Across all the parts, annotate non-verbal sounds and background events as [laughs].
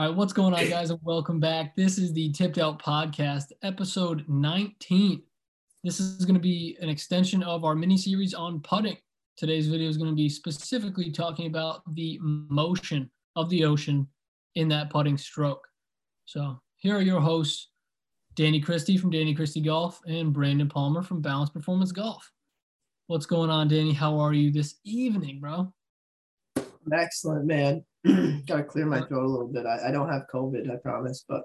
All right, what's going on, guys, and welcome back. This is the Tipped Out Podcast, episode 19. This is going to be an extension of our mini series on putting. Today's video is going to be specifically talking about the motion of the ocean in that putting stroke. So, here are your hosts, Danny Christie from Danny Christie Golf and Brandon Palmer from Balance Performance Golf. What's going on, Danny? How are you this evening, bro? I'm excellent, man. [clears throat] Gotta clear my throat a little bit. I, I don't have COVID, I promise, but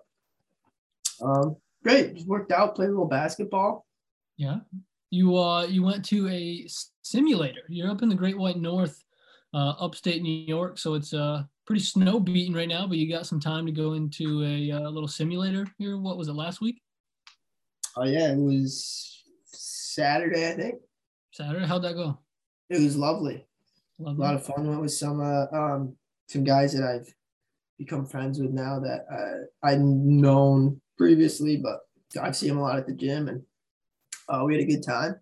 um, great. Just worked out, played a little basketball. Yeah. You uh you went to a simulator. You're up in the Great White North, uh, upstate New York, so it's uh pretty snow beaten right now. But you got some time to go into a uh, little simulator here. What was it last week? Oh yeah, it was Saturday, I think. Saturday. How'd that go? It was lovely. Lovely. A lot of fun. Went with some uh, um some guys that I've become friends with now that uh, I'd known previously, but I've seen them a lot at the gym, and uh, we had a good time.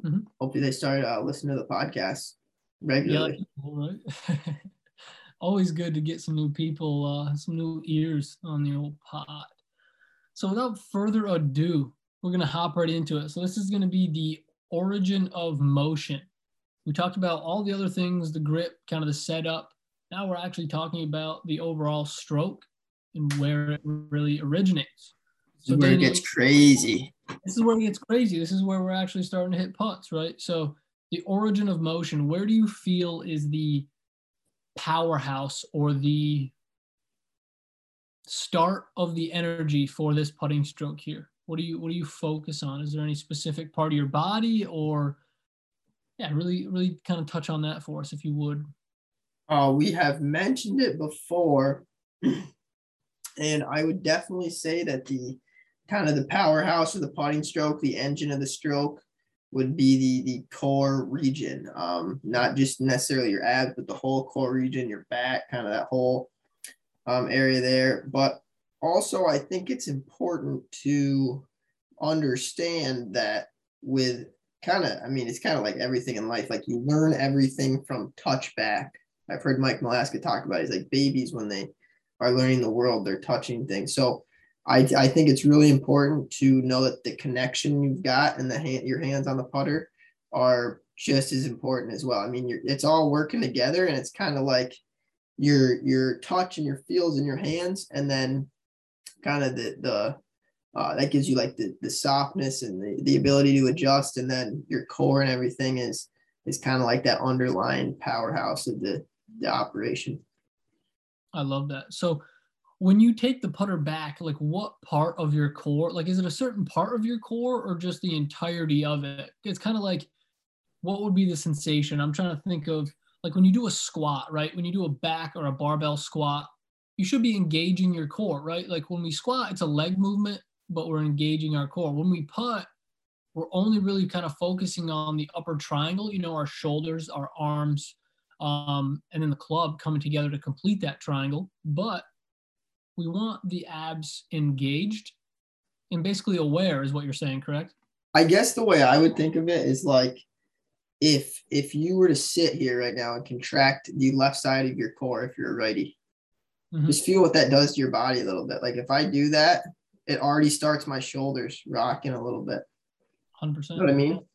Mhm. Hopefully, they start uh, listening to the podcast regularly. Yeah, right. [laughs] Always good to get some new people, uh, some new ears on the old pod. So without further ado, we're gonna hop right into it. So this is gonna be the origin of motion. We talked about all the other things, the grip, kind of the setup. Now we're actually talking about the overall stroke and where it really originates. This is where it gets crazy. this is where it gets crazy. This is where we're actually starting to hit putts, right? So the origin of motion, where do you feel is the powerhouse or the start of the energy for this putting stroke here? What do you what do you focus on? Is there any specific part of your body or yeah, really really kind of touch on that for us if you would. Uh, we have mentioned it before, [clears throat] and I would definitely say that the kind of the powerhouse of the putting stroke, the engine of the stroke, would be the the core region. Um, not just necessarily your abs, but the whole core region, your back, kind of that whole um, area there. But also, I think it's important to understand that with kind of, I mean, it's kind of like everything in life. Like you learn everything from touchback. I've heard Mike Malaska talk about. He's like babies when they are learning the world, they're touching things. So I, I think it's really important to know that the connection you've got and the hand, your hands on the putter are just as important as well. I mean, it's all working together, and it's kind of like your your touch and your feels in your hands, and then kind of the the uh, that gives you like the the softness and the, the ability to adjust, and then your core and everything is is kind of like that underlying powerhouse of the the operation. I love that. So when you take the putter back, like what part of your core, like is it a certain part of your core or just the entirety of it? It's kind of like what would be the sensation? I'm trying to think of like when you do a squat, right? When you do a back or a barbell squat, you should be engaging your core, right? Like when we squat, it's a leg movement, but we're engaging our core. When we putt, we're only really kind of focusing on the upper triangle, you know, our shoulders, our arms, um, and then the club coming together to complete that triangle. But we want the abs engaged and basically aware, is what you're saying, correct? I guess the way I would think of it is like if if you were to sit here right now and contract the left side of your core if you're a righty, Mhm. just feel what that does to your body a little bit. Like if I do that, it already starts my shoulders rocking a little bit. 100%. You know what I mean?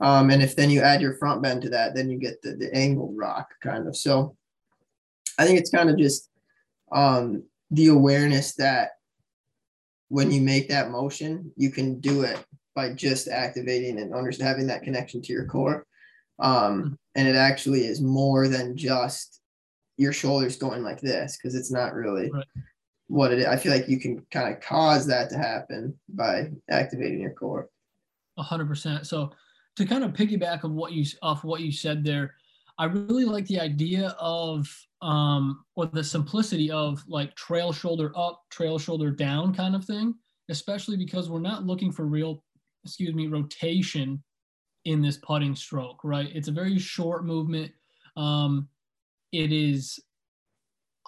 Um, and if then you add your front bend to that, then you get the the angled rock kind of. So I think it's kind of just um the awareness that when you make that motion, you can do it by just activating and under, having that connection to your core. Um, and it actually is more than just your shoulders going like this because it's not really Right. what it is. I feel like you can kind of cause that to happen by activating your core. A hundred percent. So to kind of piggyback of what you off what you said there, I really like the idea of um or the simplicity of like trail shoulder up, trail shoulder down kind of thing, especially because we're not looking for real, excuse me, rotation in this putting stroke, right? It's a very short movement. Um, it is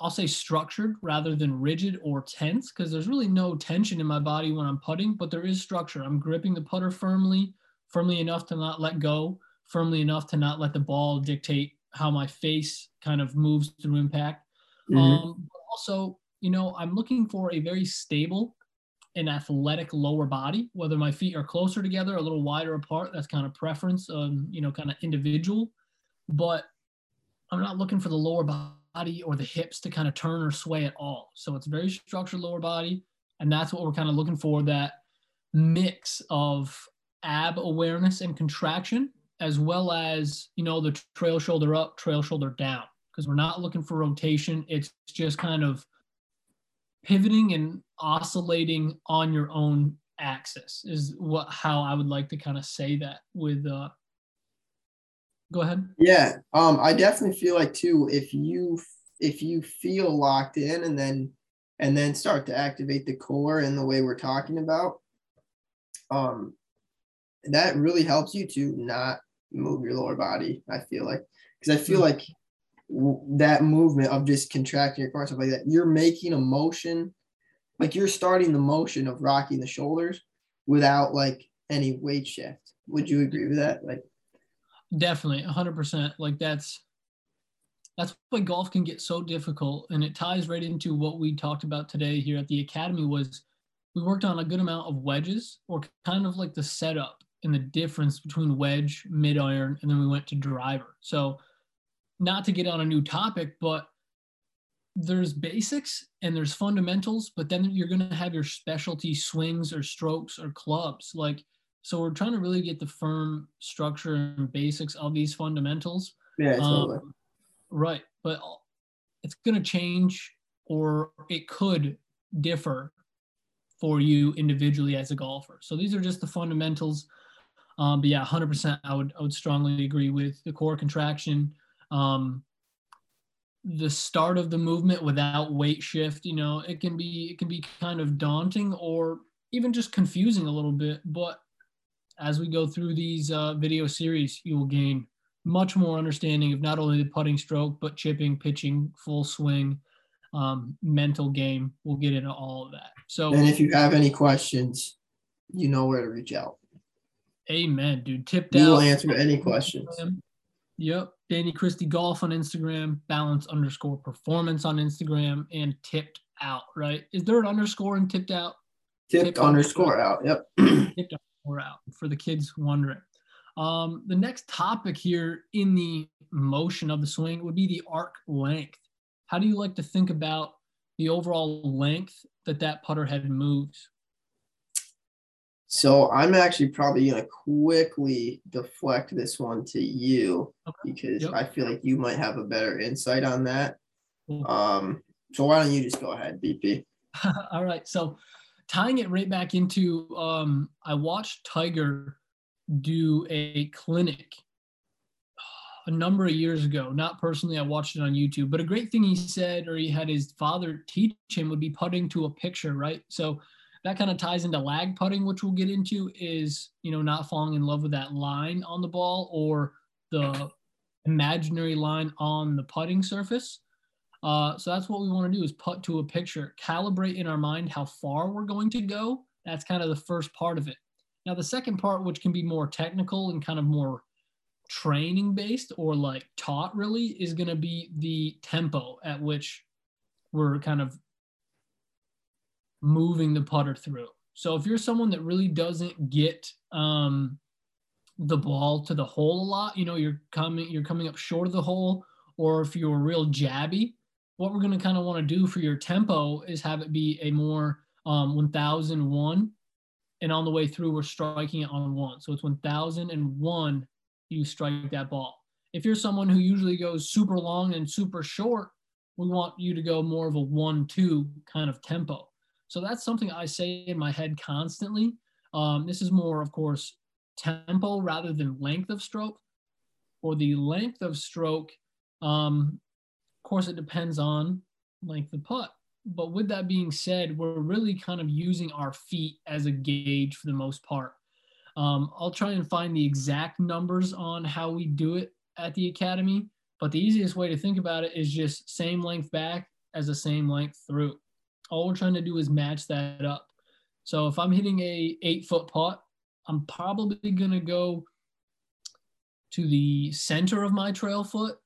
I'll say structured rather than rigid or tense because there's really no tension in my body when I'm putting, but there is structure. I'm gripping the putter firmly, firmly enough to not let go, firmly enough to not let the ball dictate how my face kind of moves through impact. Mhm. Um, but also, you know, I'm looking for a very stable and athletic lower body, whether my feet are closer together, a little wider apart. That's kind of preference, um, you know, kind of individual. But I'm not looking for the lower body or the hips to kind of turn or sway at all. So it's very structured lower body. And that's what we're kind of looking for that mix of ab awareness and contraction, as well as, you know, the trail shoulder up, trail shoulder down, because we're not looking for rotation. It's just kind of pivoting and oscillating on your own axis is what how I would like to kind of say that with uh go ahead. Yeah. Um I definitely feel like too if you if you feel locked in and then and then start to activate the core in the way we're talking about um that really helps you to not move your lower body i feel like. Because i feel mm-hmm. like that movement of just contracting your core stuff like that you're making a motion like you're starting the motion of rocking the shoulders without like any weight shift. Would you agree with that? Like definitely 100% like that's that's why golf can get so difficult and it ties right into what we talked about today here at the academy was we worked on a good amount of wedges or kind of like the setup and the difference between wedge mid iron and then we went to driver so not to get on a new topic but there's basics and there's fundamentals but then you're going to have your specialty swings or strokes or clubs like so we're trying to really get the firm structure and basics of these fundamentals yeah totally. Um, Right. But it's going to change or it could differ for you individually as a golfer. So these are just the fundamentals. Um, but yeah, 100%, I would, I would strongly agree with the core contraction. Um, the start of the movement without weight shift, you know, it can be, it can be kind of daunting or even just confusing a little bit. But as we go through these uh, video series, you will gain much more understanding of not only the putting stroke, but chipping, pitching, full swing, um, mental game. We'll get into all of that. So, and if you have any questions, you know where to reach out. Amen, dude. Tipped we out. will answer any questions. Yep. Danny Christie Golf on Instagram, balance underscore performance on Instagram, and tipped out, right? Is there an underscore in tipped out? Tipped, tipped underscore out. Yep. tipped underscore out for the kids wondering. Um, the next topic here in the motion of the swing would be the arc length. How do you like to think about the overall length that that putter head moves? So I'm actually probably going to quickly deflect this one to you okay. because yep. I feel like you might have a better insight on that. Cool. Um, so why don't you just go ahead, BP? [laughs] All right. So tying it right back into, um, I watched Tiger do a clinic a number of years ago. Not personally, I watched it on YouTube, but a great thing he said, or he had his father teach him, would be putting to a picture, right? So that kind of ties into lag putting, which we'll get into, is you know not falling in love with that line on the ball or the imaginary line on the putting surface. Uh, so that's what we want to do is put to a picture, calibrate in our mind how far we're going to go. That's kind of the first part of it. Now, the second part, which can be more technical and kind of more training based or like taught, really, is going to be the tempo at which we're kind of moving the putter through. So if you're someone that really doesn't get um, the ball to the hole a lot, you know, you're coming you're coming up short of the hole, or if you're real jabby, what we're going to kind of want to do for your tempo is have it be a more um, 1001 and on the way through we're striking it on one. So it's 1001 you strike that ball. If you're someone who usually goes super long and super short, we want you to go more of a one two kind of tempo. So that's something I say in my head constantly. Um, this is more, of course, tempo rather than length of stroke. For the length of stroke, um, of course, it depends on length of putt but with that being said, we're really kind of using our feet as a gauge for the most part. Um, I'll try and find the exact numbers on how we do it at the academy, but the easiest way to think about it is just same length back as the same length through. All we're trying to do is match that up. So if I'm hitting a eight foot putt, I'm probably gonna go to the center of my trail foot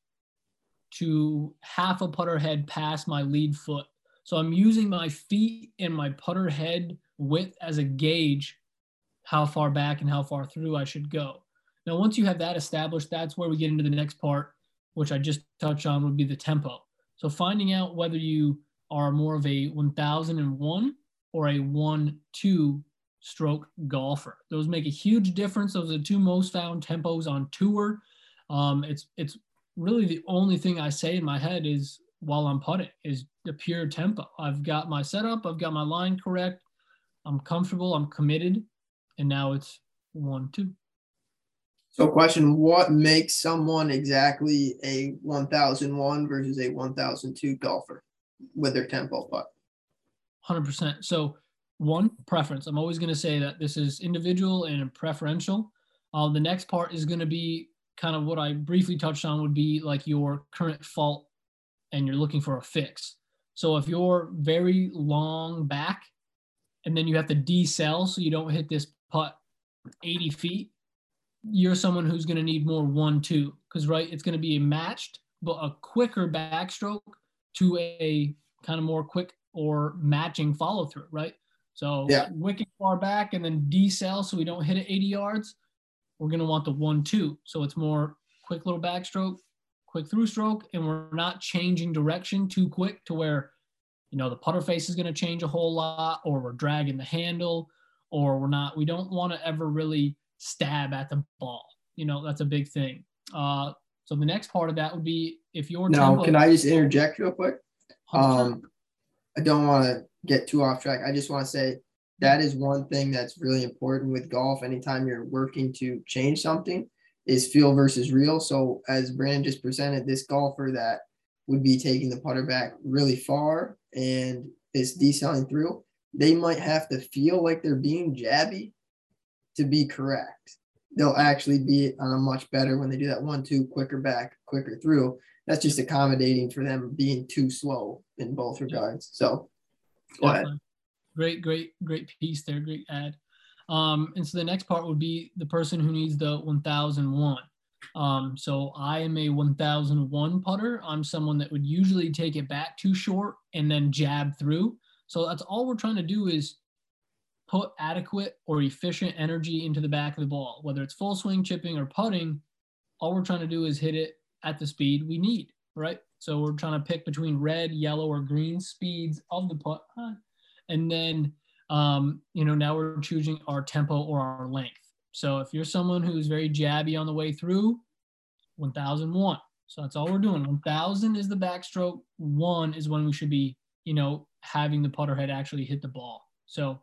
to half a putter head past my lead foot So I'm using my feet and my putter head width as a gauge how far back and how far through I should go. Now, once you have that established, that's where we get into the next part, which I just touched on would be the tempo. So finding out whether you are more of a 1001 or a 1 2 stroke golfer. Those make a huge difference. Those are the two most found tempos on tour. Um, it's it's really the only thing I say in my head is while I'm putting is the pure tempo. I've got my setup, I've got my line correct, I'm comfortable, I'm committed, and now it's one two. So, question: What makes someone exactly a 1001 versus a 1002 golfer with their tempo? Hundred percent. So, one preference. I'm always going to say that this is individual and preferential. Uh, the next part is going to be kind of what I briefly touched on would be like your current fault and you're looking for a fix. So if you're very long back and then you have to decel so you don't hit this putt 80 feet, you're someone who's going to need more one two because right it's going to be a matched but a quicker backstroke to a kind of more quick or matching follow through, right? So yeah. wicked far back and then decel so we don't hit it 80 yards. We're going to want the one two. So it's more quick little backstroke, quick through stroke, and we're not changing direction too quick to where, you know, the putter face is going to change a whole lot or we're dragging the handle or we're not, we don't want to ever really stab at the ball. You know, that's a big thing. Uh, so the next part of that would be if you're now, can I just interject real quick? Um, I don't want to get too off track. I just want to say that is one thing that's really important with golf. Anytime you're working to change something, is feel versus real. So as Brandon just presented, this golfer that would be taking the putter back really far and is decelling through, they might have to feel like they're being jabby to be correct. They'll actually be on a much better when they do that one, two, quicker back, quicker through. That's just accommodating for them being too slow in both regards. So go ahead. Great, great, great piece there. Great ad. Um, and so the next part would be the person who needs the 1001. Um, so I am a 1001 putter. I'm someone that would usually take it back too short and then jab through. So that's all we're trying to do is put adequate or efficient energy into the back of the ball, whether it's full swing, chipping, or putting. All we're trying to do is hit it at the speed we need, right? So we're trying to pick between red, yellow, or green speeds of the putt. And then, um, you know, now we're choosing our tempo or our length. So if you're someone who's very jabby on the way through, 1001. So that's all we're doing. 1000 is the backstroke. One is when we should be, you know, having the putter head actually hit the ball. So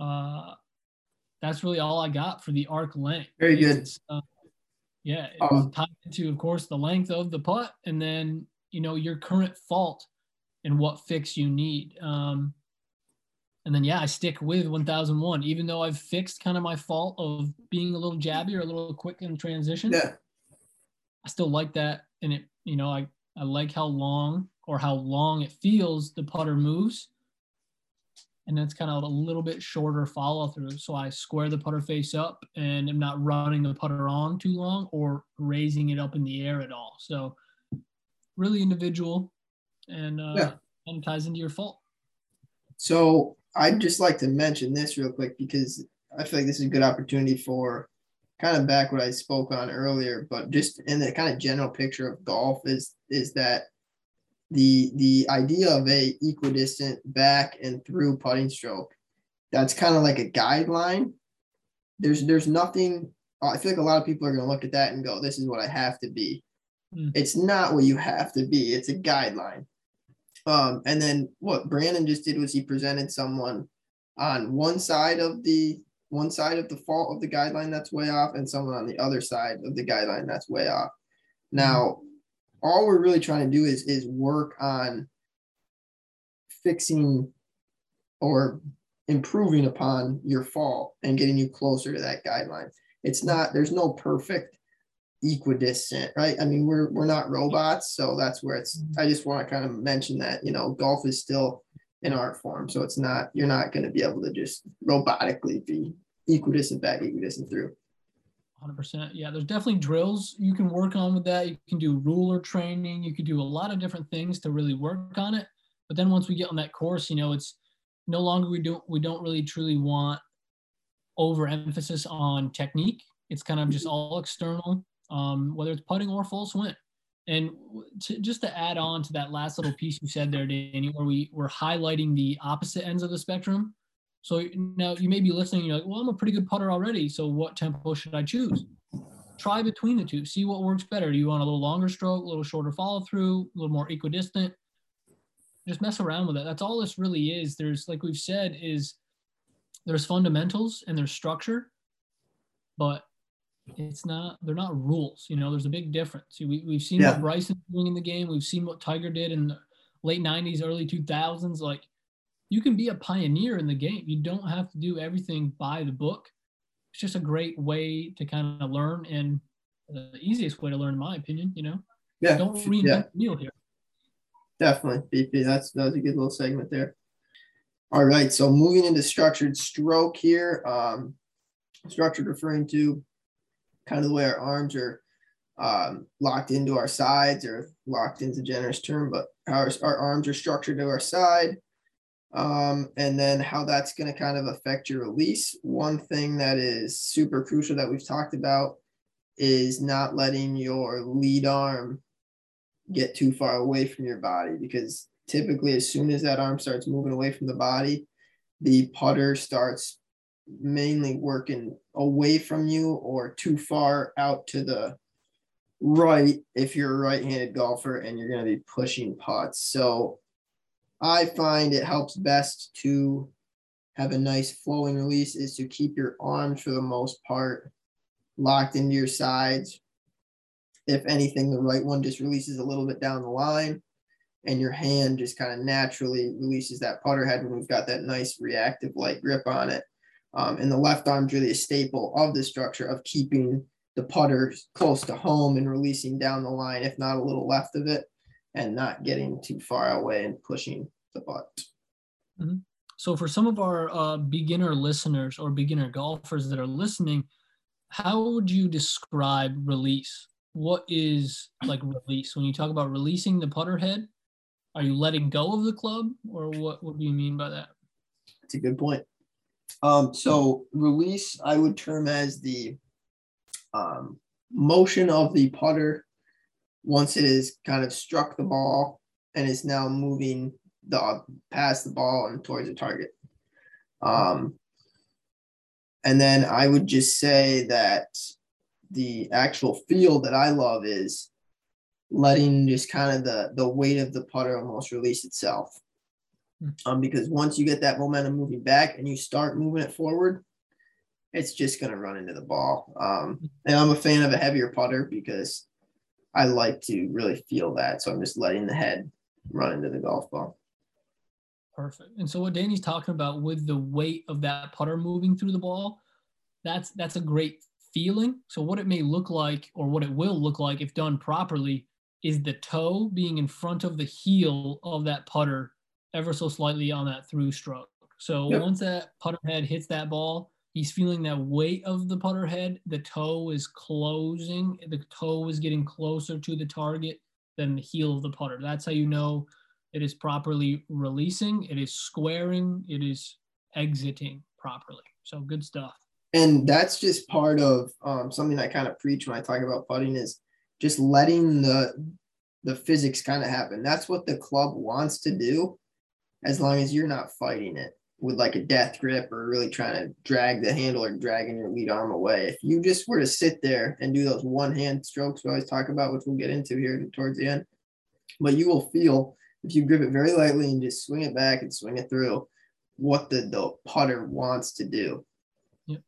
uh, that's really all I got for the arc length. Very good. Uh, yeah, it's um, tied to, of course, the length of the putt, and then you know your current fault and what fix you need. Um, and then yeah, I stick with 1001, even though I've fixed kind of my fault of being a little jabby or a little quick in transition. Yeah, I still like that, and it you know I I like how long or how long it feels the putter moves and it's kind of a little bit shorter follow through. So I square the putter face up and I'm not running the putter on too long or raising it up in the air at all. So really individual and uh, yeah. and ties into your fault. So I'd just like to mention this real quick because I feel like this is a good opportunity for kind of back what I spoke on earlier, but just in the kind of general picture of golf is is that the the idea of a equidistant back and through putting stroke that's kind of like a guideline. There's there's nothing i feel like a lot of people are going to look at that and go this is what i have to be. Mm. it's not what you have to be it's a guideline. Um, and then what brandon just did was he presented someone on one side of the one side of the fault of the guideline that's way off and someone on the other side of the guideline that's way off. Now all we're really trying to do is is work on fixing or improving upon your fall and getting you closer to that guideline. It's not there's no perfect equidistant, right? I mean, we're we're not robots, so that's where it's mm-hmm. I just want to kind of mention that, you know, golf is still an art form. So it's not you're not going to be able to just robotically be equidistant back, equidistant through. 100%. Yeah, there's definitely drills you can work on with that. You can do ruler training. You can do a lot of different things to really work on it. But then once we get on that course, you know, it's no longer we don't we don't really truly want overemphasis on technique. It's kind of just all external, um, whether it's putting or full swing. And to, just to add on to that last little piece you said there, Danny, where we were highlighting the opposite ends of the spectrum. So now you may be listening, you're like, well, I'm a pretty good putter already. So what tempo should I choose? Try between the two, see what works better. Do you want a little longer stroke, a little shorter follow through, a little more equidistant? Just mess around with it. That's all this really is. There's, like we've said, is there's fundamentals and there's structure, but it's not they're not rules you know there's a big difference we, we've seen yeah. what Bryson doing in the game we've seen what tiger did in the late 90s early 2000s like you can be a pioneer in the game. You don't have to do everything by the book. It's just a great way to kind of learn and the easiest way to learn in my opinion you know? Yeah don't reinvent yeah. the wheel here. Definitely bp that's that was a good little segment there. All right so moving into structured stroke here um structured referring to kind of the way our arms are um, locked into our sides or locked into a generous term, but our, our arms are structured to our side. Um, and then how that's going to kind of affect your release. One thing that is super crucial that we've talked about is not letting your lead arm get too far away from your body because typically as soon as that arm starts moving away from the body, the putter starts mainly working away from you or too far out to the right if you're a right-handed golfer and you're going to be pushing putts. So I find it helps best to have a nice flowing release is to keep your arms for the most part locked into your sides. If anything, the right one just releases a little bit down the line and your hand just kind of naturally releases that putter head when we've got that nice reactive light grip on it. Um, and the left arm is really a staple of the structure of keeping the putter close to home and releasing down the line, if not a little left of it, and not getting too far away and pushing the butt. Mm-hmm. So, for some of our uh, beginner listeners or beginner golfers that are listening, how would you describe release? What is like release? When you talk about releasing the putter head, are you letting go of the club, or what? What do you mean by that? That's a good point. Um, so release, I would term as the um, motion of the putter once it is kind of struck the ball and is now moving the past the ball and towards the target. Um, and then I would just say that the actual feel that I love is letting just kind of the the weight of the putter almost release itself. Hmm. Um, because once you get that momentum moving back and you start moving it forward, it's just going to run into the ball. Um, and I'm a fan of a heavier putter because I like to really feel that. So I'm just letting the head run into the golf ball. Perfect. And so what Danny's talking about with the weight of that putter moving through the ball, that's that's a great feeling. So what it may look like or what it will look like if done properly is the toe being in front of the heel of that putter ever so slightly on that through stroke. So yep. once that putter head hits that ball, he's feeling that weight of the putter head. The toe is closing. The toe is getting closer to the target than the heel of the putter. That's how you know it is properly releasing. It is squaring. It is exiting properly. So good stuff. And that's just part of um, something I kind of preach when I talk about putting is just letting the the physics kind of happen. That's what the club wants to do as long as you're not fighting it with like a death grip or really trying to drag the handle or dragging your lead arm away. If you just were to sit there and do those one hand strokes we always talk about, which we'll get into here towards the end, but you will feel if you grip it very lightly and just swing it back and swing it through what the, the putter wants to do. Yep.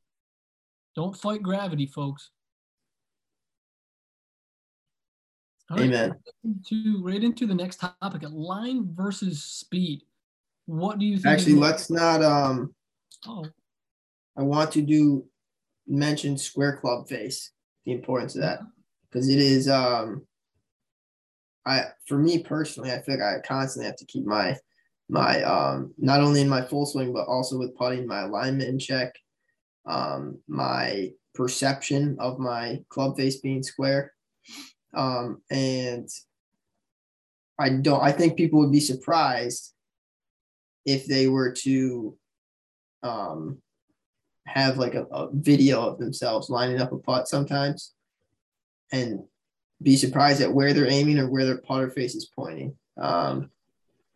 Don't fight gravity, folks. All Amen. Right, to, right into the next topic, line versus speed. What do you think? Actually, let's not. Um, oh. I want to do mention square club face, the importance of that, because it is. Um, I for me personally, I feel like I constantly have to keep my my um not only in my full swing but also with putting my alignment in check, um, my perception of my club face being square, um, and I don't. I think people would be surprised if they were to um, have like a, a video of themselves lining up a putt sometimes, and be surprised at where they're aiming or where their putter face is pointing. Um,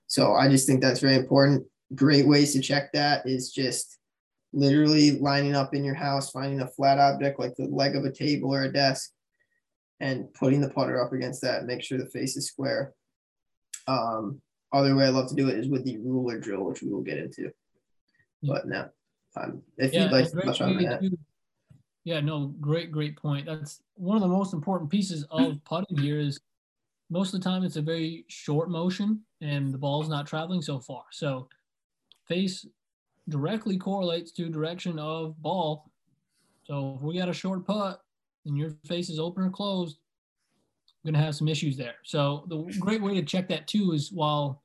so I just think that's very important. Great ways to check that is just literally lining up in your house, finding a flat object like the leg of a table or a desk, and putting the putter up against that. Make sure the face is square. Um, other way I love to do it is with the ruler drill, which we will get into. But now, um, if yeah, you'd like to touch on that. Yeah, no, great, great point. That's one of the most important pieces of [laughs] putting here is most of the time it's a very short motion and the ball's not traveling so far. So face directly correlates to direction of ball. So if we got a short putt and your face is open or closed, we're gonna have some issues there. So the great way to check that too is while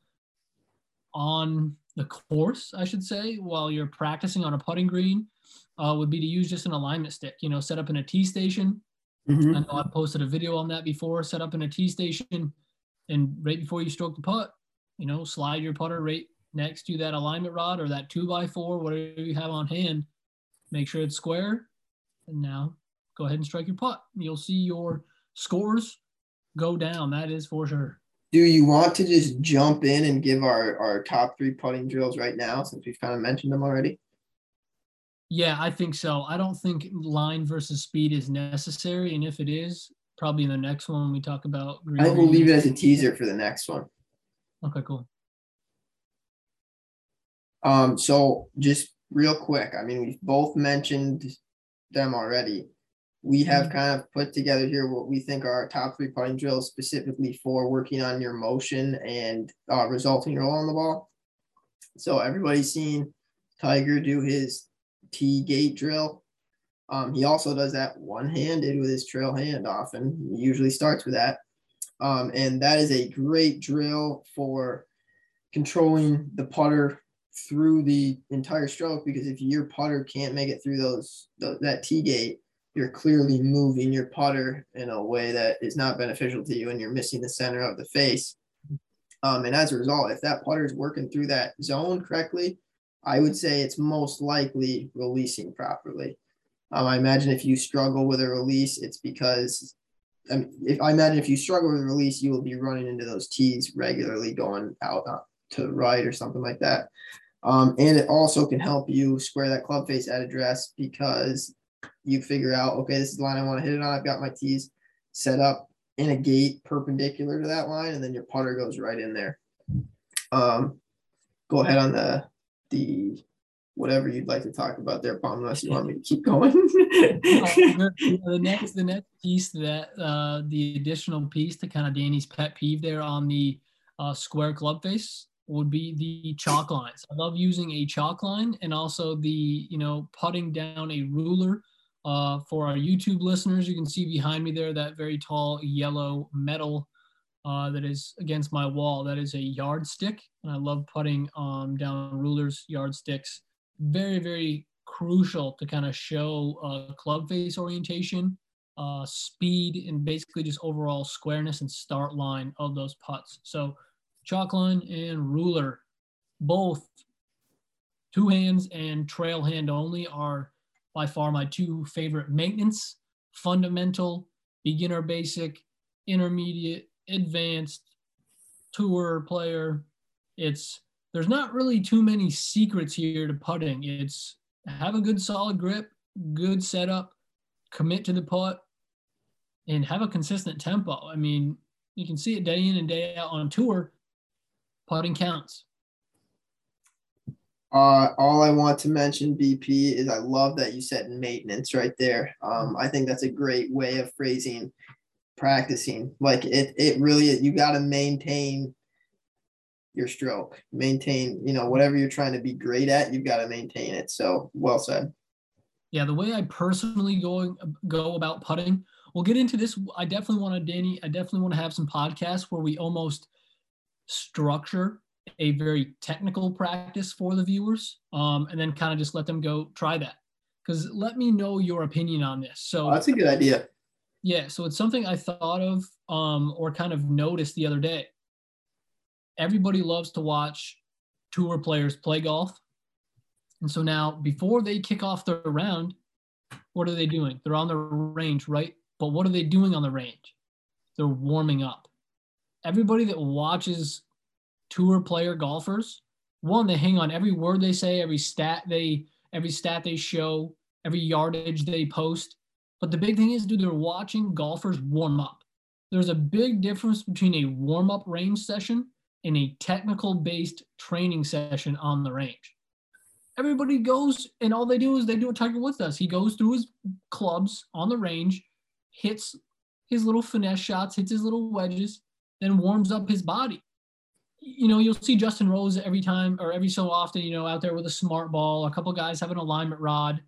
on the course, I should say, while you're practicing on a putting green, uh, would be to use just an alignment stick. You know, set up in a T station. Mm-hmm. I know I posted a video on that before. Set up in a T station, and right before you stroke the putt, you know, slide your putter right next to that alignment rod or that two by four, whatever you have on hand. Make sure it's square, and now go ahead and strike your putt. You'll see your scores go down. That is for sure. Do you want to just jump in and give our, our top three putting drills right now since we've kind of mentioned them already? Yeah, I think so. I don't think line versus speed is necessary. And if it is, probably in the next one when we talk about green. I think we'll leave it as a teaser for the next one. Okay, cool. Um, so just real quick, I mean, we've both mentioned them already we have mm-hmm. kind of put together here what we think are our top three putting drills specifically for working on your motion and uh, resulting roll on the ball. So everybody's seen Tiger do his tee gate drill. Um, he also does that one handed with his trail hand often. He usually starts with that. Um, and that is a great drill for controlling the putter through the entire stroke because if your putter can't make it through those the, that tee gate, you're clearly moving your putter in a way that is not beneficial to you and you're missing the center of the face. Um, and as a result, if that putter is working through that zone correctly, I would say it's most likely releasing properly. Um, I imagine if you struggle with a release, it's because I mean, if I imagine if you struggle with a release, you will be running into those tees regularly, going out uh, to the right or something like that. Um, and it also can help you square that club face at address because you figure out, okay, this is the line I want to hit it on. I've got my tees set up in a gate perpendicular to that line, and then your putter goes right in there. Um, go ahead on the the whatever you'd like to talk about there, Palm, unless you want me to keep going. uh, [laughs] the next the next piece that uh, the additional piece to kind of Danny's pet peeve there on the uh, square club face would be the chalk lines. I love using a chalk line and also the you know putting down a ruler uh, for our YouTube listeners, you can see behind me there that very tall yellow metal uh, that is against my wall. That is a yardstick, and I love putting um, down rulers, yardsticks. Very, very crucial to kind of show uh, club face orientation, uh, speed, and basically just overall squareness and start line of those putts. So, chalk line and ruler, both two hands and trail hand only, are by far my two favorite maintenance, fundamental, beginner basic, intermediate, advanced, tour player. It's there's not really too many secrets here to putting. It's have a good solid grip, good setup, commit to the putt, and have a consistent tempo. I mean, you can see it day in and day out on tour. Putting counts. Uh, all I want to mention, BP, is I love that you said maintenance right there. Um, I think that's a great way of phrasing practicing. Like it, it really you got to maintain your stroke, maintain, you know, whatever you're trying to be great at, you've got to maintain it. So well said. Yeah, the way I personally go go about putting, we'll get into this. I definitely want to, Danny. I definitely want to have some podcasts where we almost structure a very technical practice for the viewers um, and then kind of just let them go try that because let me know your opinion on this so oh, that's a good idea yeah so it's something i thought of um, or kind of noticed the other day everybody loves to watch tour players play golf. And so now, before they kick off their round, what are they doing? They're on the range, right? But what are they doing on the range? They're warming up. Everybody that watches tour player golfers, one, they hang on every word they say, every stat they every stat they show, every yardage they post. But the big thing is, dude, they're watching golfers warm up. There's a big difference between a warm up range session and a technical based training session on the range. Everybody goes and all they do is they do what Tiger Woods does. He goes through his clubs on the range, hits his little finesse shots, hits his little wedges, then warms up his body. You know, you'll see Justin Rose every time or every so often, you know, out there with a smart ball. A couple guys have an alignment rod,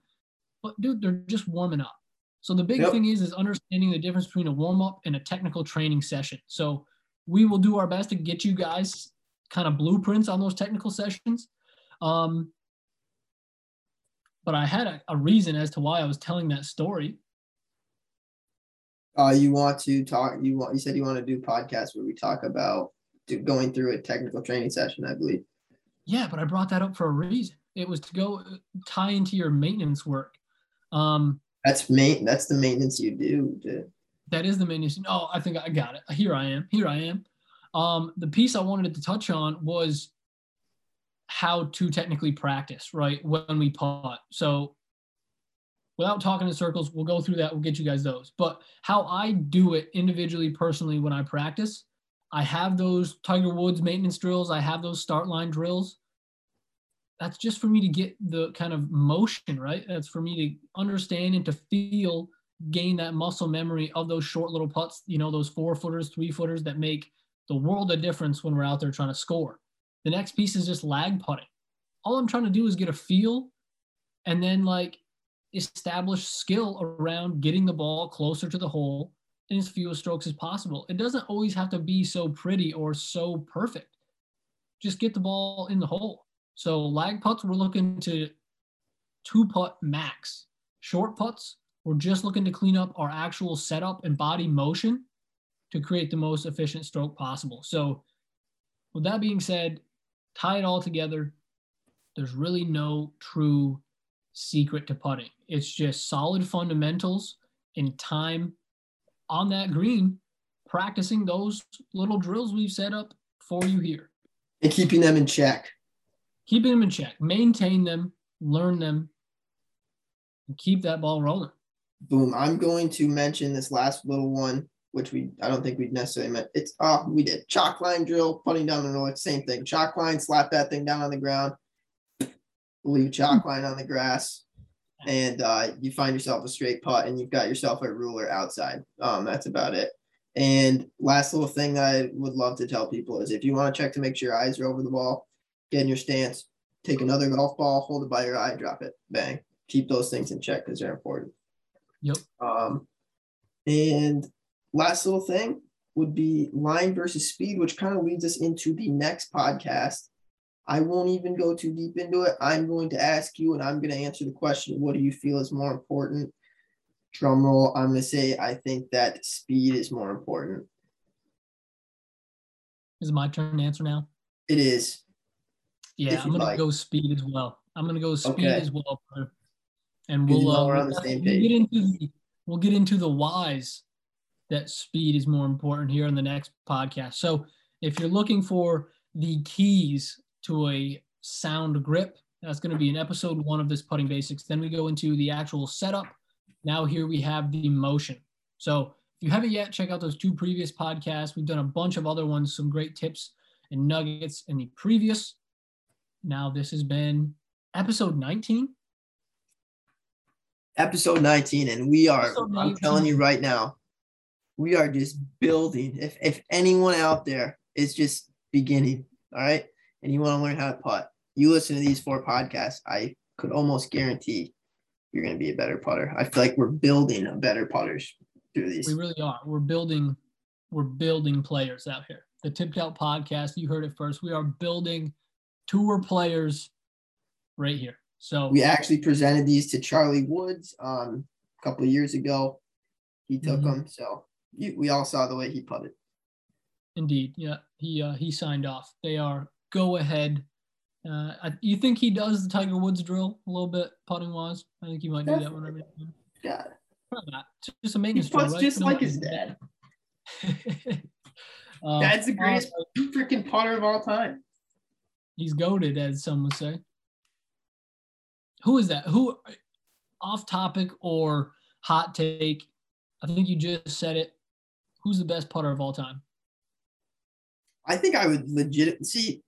but dude, they're just warming up. So the big yep. thing is is understanding the difference between a warm up and a technical training session. So we will do our best to get you guys kind of blueprints on those technical sessions. Um, but I had a, a reason as to why I was telling that story. Uh, you want to talk? You want? You said you want to do podcasts where we talk about going through a technical training session, I believe. Yeah, but I brought that up for a reason. It was to go uh, tie into your maintenance work. Um, that's main. That's the maintenance you do. Dude. That is the maintenance. Oh, I think I got it. Here I am. Here I am. Um, the piece I wanted to touch on was how to technically practice, right? When we putt. So without talking in circles, we'll go through that. We'll get you guys those. But how I do it individually, personally, when I practice, I have those Tiger Woods maintenance drills. I have those start line drills. That's just for me to get the kind of motion, right? That's for me to understand and to feel, gain that muscle memory of those short little putts, you know, those four footers, three footers that make the world of difference when we're out there trying to score. The next piece is just lag putting. All I'm trying to do is get a feel and then like establish skill around getting the ball closer to the hole in as few strokes as possible. It doesn't always have to be so pretty or so perfect. Just get the ball in the hole. So lag putts, we're looking to two putt max. Short putts, we're just looking to clean up our actual setup and body motion to create the most efficient stroke possible. So with that being said, tie it all together. There's really no true secret to putting. It's just solid fundamentals and time on that green, practicing those little drills we've set up for you here. And keeping them in check. Keeping them in check. Maintain them, learn them, and keep that ball rolling. Boom. I'm going to mention this last little one, which we I don't think we necessarily meant. It's oh, we did chalk line drill, putting down the north, same thing. Chalk line, slap that thing down on the ground, leave chalk hmm. line on the grass, and uh, you find yourself a straight putt and you've got yourself a ruler outside. Um, that's about it. And last little thing that I would love to tell people is if you want to check to make sure your eyes are over the ball, get in your stance, take another golf ball, hold it by your eye, drop it, bang. Keep those things in check because they're important. Yep. Um, and last little thing would be line versus speed, which kind of leads us into the next podcast I won't even go too deep into it. I'm going to ask you, and I'm going to answer the question what do you feel is more important? Drum roll. I'm going to say I think that speed is more important. Is it my turn to answer now? It is. Yeah, I'm going like. to go speed as well. I'm going to go speed okay. as well. And we'll, uh, we'll, we'll get into the, we'll get into the whys that speed is more important here in the next podcast. So if you're looking for the keys to a sound grip. That's going to be in episode one of this putting basics. Then we go into the actual setup. Now here we have the motion. So if you haven't yet, check out those two previous podcasts. We've done a bunch of other ones, some great tips and nuggets in the previous. Now this has been episode 19. Episode 19, and we are, I'm telling you right now, we are just building. If if anyone out there is just beginning, all right, and you want to learn how to putt, you listen to these four podcasts, I could almost guarantee you're going to be a better putter. I feel like we're building a better putters through these. We really are. We're building, we're building players out here. The Tipped Out podcast, you heard it first. We are building tour players right here. So we actually presented these to Charlie Woods um, a couple of years ago. He took mm-hmm. them, so you, we all saw the way he putted. Indeed, yeah, he uh, he signed off. They are go ahead. Uh, I, you think he does the Tiger Woods drill a little bit putting wise? I think he might do that whenever. Yeah, just a maintenance drill, right? just no, like his dad. [laughs] uh, Dad's the greatest uh, freaking putter of all time. He's goaded, as some would say. Who is that? Who, off topic or hot take? I think you just said it. Who's the best putter of all time? I think I would legit see.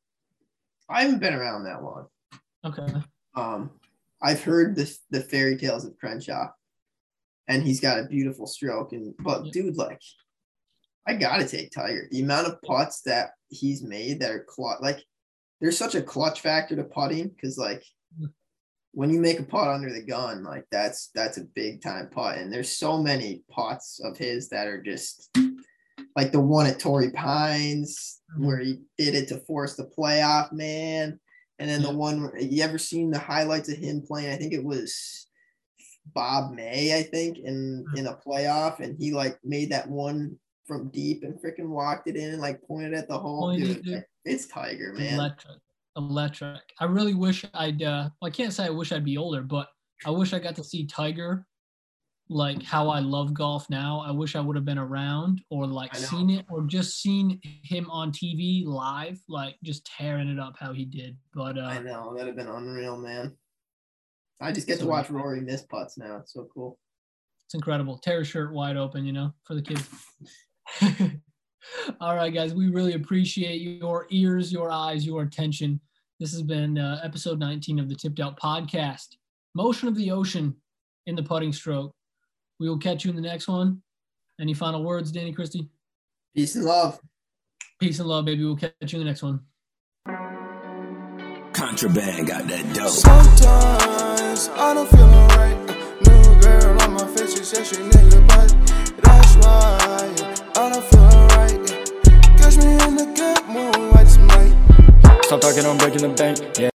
I haven't been around that long. Okay. Um, I've heard the the fairy tales of Crenshaw, and he's got a beautiful stroke. And but yeah. dude, like, I gotta take Tiger. The amount of putts that he's made that are clutch, like, there's such a clutch factor to putting because like when you make a putt under the gun, like that's that's a big time putt. And there's so many putts of his that are just like the one at Torrey Pines mm-hmm. where he did it to force the playoff, man. And then the one you ever seen the highlights of him playing? I think it was Bob May, I think, in mm-hmm. in a playoff, and he like made that one from deep and freaking walked it in and like pointed at the hole. Dude, dude. It's Tiger, man. Electric. Electric. I really wish I'd uh well, I can't say I wish I'd be older, but I wish I got to see Tiger like how I love golf now. I wish I would have been around or like seen it or just seen him on TV live, like just tearing it up how he did. But uh, I know that'd have been unreal, man. I just get to watch Rory miss putts now. It's so cool. It's incredible. Tear shirt wide open, you know, for the kids. [laughs] All right, guys, we really appreciate your ears, your eyes, your attention. This has been uh, episode 19 of the Tipped Out podcast. Motion of the ocean in the putting stroke. We will catch you in the next one. Any final words, Danny Christie? Peace and love. Peace and love, baby. We'll catch you in the next one. Contraband got that dope. Sometimes I don't feel alright. New girl on my face, she says she nigga, but that's why I don't feel alright. Catch me in the good mood, I just might. Stop talking, I'm breaking the bank. Yeah.